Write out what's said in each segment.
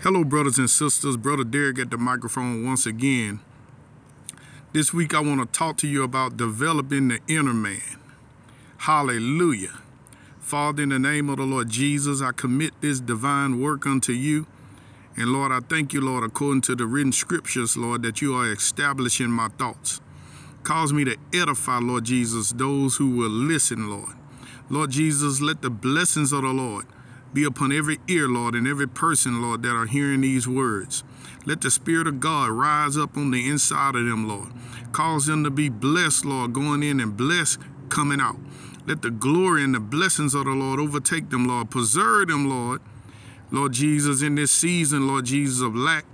Hello, brothers and sisters. Brother Derek at the microphone once again. This week, I want to talk to you about developing the inner man. Hallelujah. Father, in the name of the Lord Jesus, I commit this divine work unto you. And Lord, I thank you, Lord, according to the written scriptures, Lord, that you are establishing my thoughts. Cause me to edify, Lord Jesus, those who will listen, Lord. Lord Jesus, let the blessings of the Lord be upon every ear, Lord, and every person, Lord, that are hearing these words. Let the Spirit of God rise up on the inside of them, Lord. Cause them to be blessed, Lord, going in and blessed coming out. Let the glory and the blessings of the Lord overtake them, Lord. Preserve them, Lord. Lord Jesus, in this season, Lord Jesus, of lack,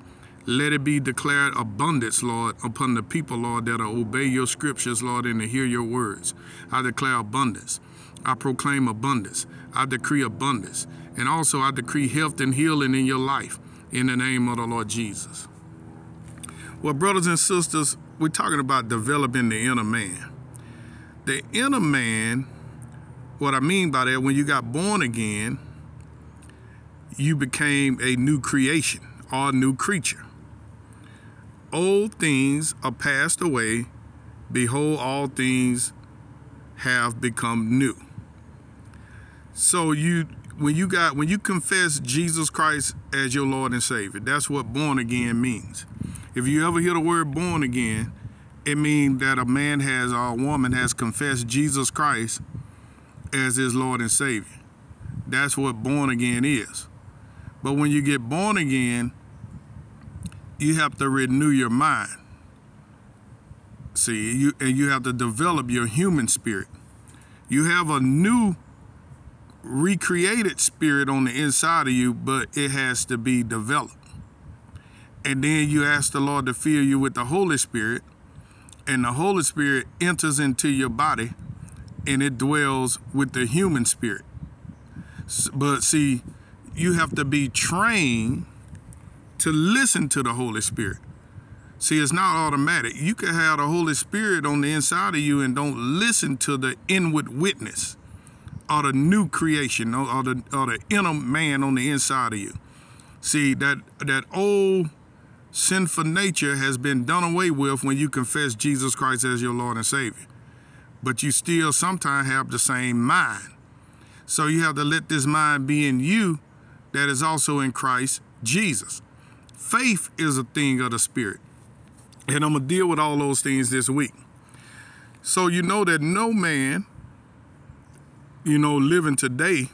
let it be declared abundance, Lord, upon the people, Lord, that obey your scriptures, Lord, and to hear your words. I declare abundance. I proclaim abundance. I decree abundance. And also I decree health and healing in your life in the name of the Lord Jesus. Well, brothers and sisters, we're talking about developing the inner man. The inner man, what I mean by that, when you got born again, you became a new creation or a new creature. Old things are passed away. Behold, all things have become new. So you when you got when you confess Jesus Christ as your Lord and Savior, that's what born again means. If you ever hear the word born again, it means that a man has or a woman has confessed Jesus Christ as his Lord and Savior. That's what born again is. But when you get born again, you have to renew your mind. See, you and you have to develop your human spirit. You have a new recreated spirit on the inside of you, but it has to be developed. And then you ask the Lord to fill you with the Holy Spirit, and the Holy Spirit enters into your body and it dwells with the human spirit. But see, you have to be trained to listen to the Holy Spirit. See, it's not automatic. You can have the Holy Spirit on the inside of you and don't listen to the inward witness or the new creation or, the, or the inner man on the inside of you. See, that, that old sinful nature has been done away with when you confess Jesus Christ as your Lord and Savior. But you still sometimes have the same mind. So you have to let this mind be in you that is also in Christ Jesus. Faith is a thing of the Spirit. And I'm going to deal with all those things this week. So you know that no man you know, living today,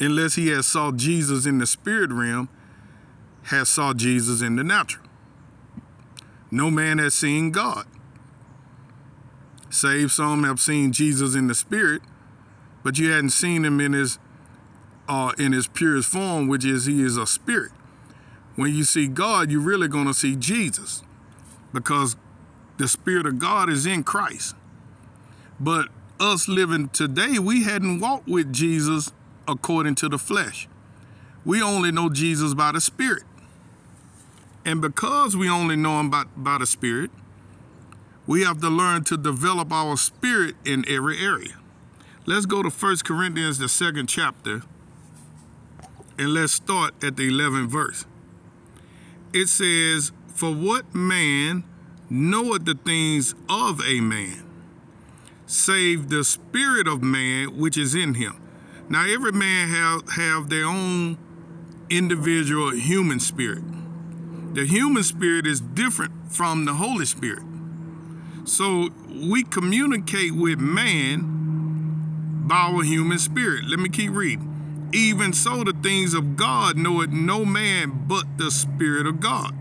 unless he has saw Jesus in the spirit realm, has saw Jesus in the natural. No man has seen God. Save some have seen Jesus in the spirit, but you hadn't seen him in his uh, in his purest form, which is he is a spirit. When you see God, you're really going to see Jesus because the Spirit of God is in Christ. But us living today, we hadn't walked with Jesus according to the flesh. We only know Jesus by the Spirit. And because we only know him by, by the Spirit, we have to learn to develop our spirit in every area. Let's go to 1 Corinthians, the second chapter, and let's start at the 11th verse. It says, For what man knoweth the things of a man? Save the spirit of man which is in him. Now every man have have their own individual human spirit. The human spirit is different from the Holy Spirit. So we communicate with man by our human spirit. Let me keep reading. Even so, the things of God knoweth no man but the Spirit of God.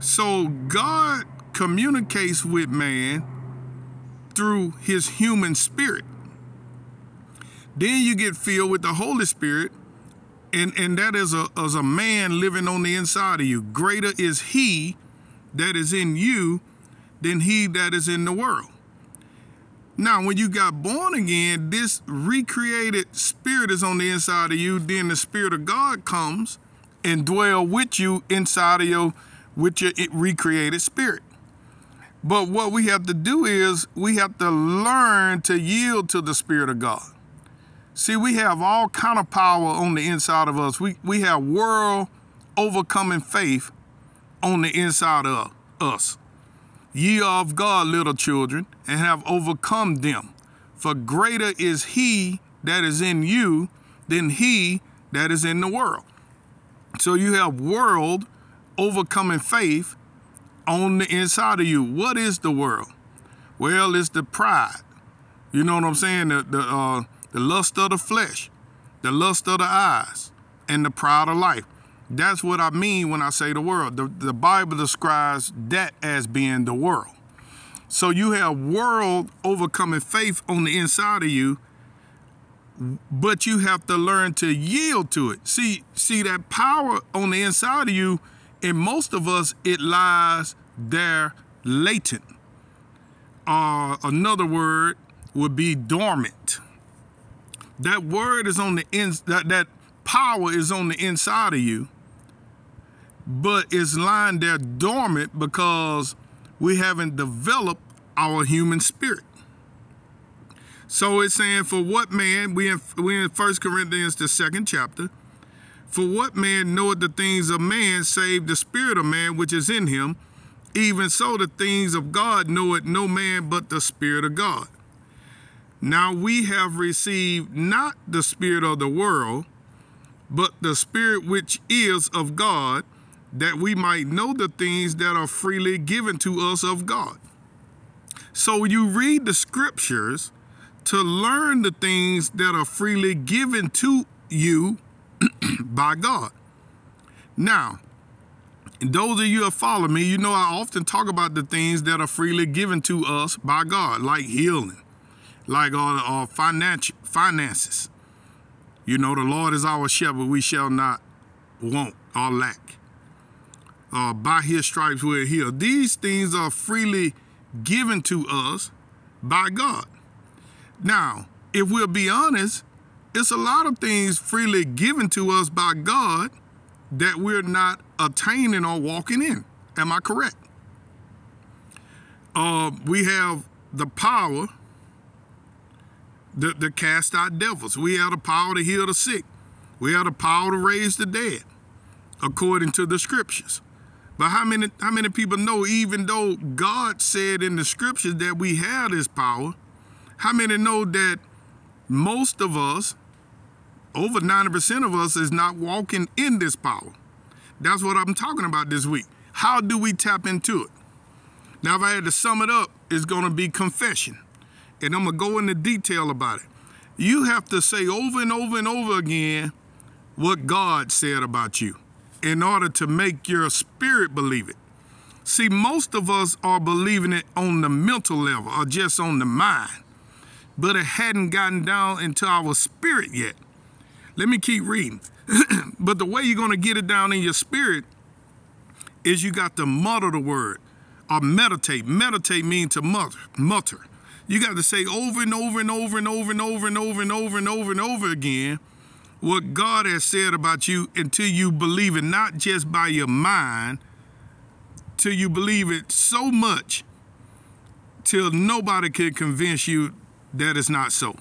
So God communicates with man through his human spirit. Then you get filled with the Holy Spirit, and, and that is a, as a man living on the inside of you. Greater is he that is in you than he that is in the world. Now, when you got born again, this recreated spirit is on the inside of you. Then the spirit of God comes and dwell with you inside of your with your recreated spirit. But what we have to do is we have to learn to yield to the Spirit of God. See, we have all kind of power on the inside of us. We we have world overcoming faith on the inside of us. Ye are of God, little children, and have overcome them. For greater is he that is in you than he that is in the world. So you have world overcoming faith on the inside of you. What is the world? Well, it's the pride. You know what I'm saying? The the uh, the lust of the flesh, the lust of the eyes, and the pride of life. That's what I mean when I say the world. The, the Bible describes that as being the world. So you have world overcoming faith on the inside of you, but you have to learn to yield to it. See, see that power on the inside of you, in most of us, it lies there latent. Uh, another word would be dormant. That word is on the in that, that power is on the inside of you, but it's lying there dormant because we haven't developed our human spirit. So it's saying, for what man, we in, we in 1 Corinthians, the second chapter, for what man knoweth the things of man save the spirit of man which is in him? Even so, the things of God knoweth no man but the spirit of God. Now we have received not the spirit of the world, but the spirit which is of God that we might know the things that are freely given to us of God. So you read the scriptures to learn the things that are freely given to you by God. Now, those of you who follow me, you know I often talk about the things that are freely given to us by God, like healing, like our, our financial finances. You know, the Lord is our shepherd; we shall not want or lack uh, by his stripes we're healed. These things are freely given to us by God. Now, if we'll be honest, it's a lot of things freely given to us by God that we're not attaining or walking in. Am I correct? Uh, we have the power to, to cast out devils. We have the power to heal the sick. We have the power to raise the dead, according to the scriptures. But how many how many people know even though God said in the scriptures that we have this power, how many know that most of us, over 90% of us, is not walking in this power? That's what I'm talking about this week. How do we tap into it? Now, if I had to sum it up, it's going to be confession. And I'm going to go into detail about it. You have to say over and over and over again what God said about you in order to make your spirit believe it. See, most of us are believing it on the mental level or just on the mind, but it hadn't gotten down into our spirit yet. Let me keep reading. but the way you're going to get it down in your spirit is you got to mutter the word or meditate. Meditate means to mutter. mutter. You got to say over and over and over and over and over and over and over and over and over again what God has said about you until you believe it, not just by your mind, till you believe it so much till nobody can convince you that it's not so.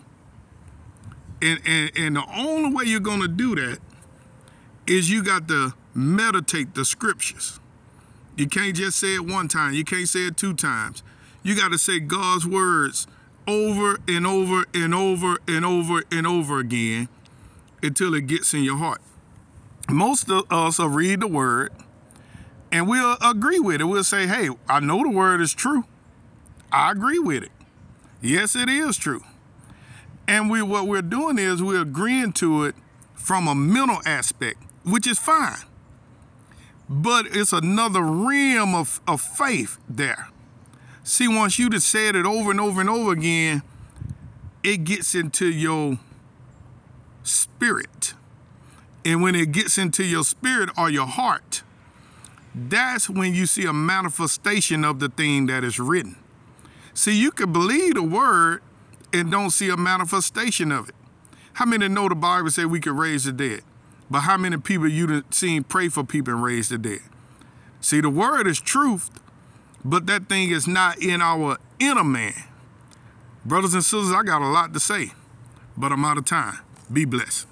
And, and, and the only way you're going to do that is you got to meditate the scriptures. You can't just say it one time, you can't say it two times. You got to say God's words over and over and over and over and over again until it gets in your heart. Most of us will read the word and we'll agree with it. We'll say, hey, I know the word is true. I agree with it. Yes, it is true. And we what we're doing is we're agreeing to it from a mental aspect, which is fine. But it's another realm of, of faith there. See, once you just said it over and over and over again, it gets into your spirit. And when it gets into your spirit or your heart, that's when you see a manifestation of the thing that is written. See, you can believe the word and don't see a manifestation of it. How many know the Bible say we can raise the dead? But how many people you seen pray for people and raise the dead? See, the word is truth, but that thing is not in our inner man. Brothers and sisters, I got a lot to say, but I'm out of time. Be blessed.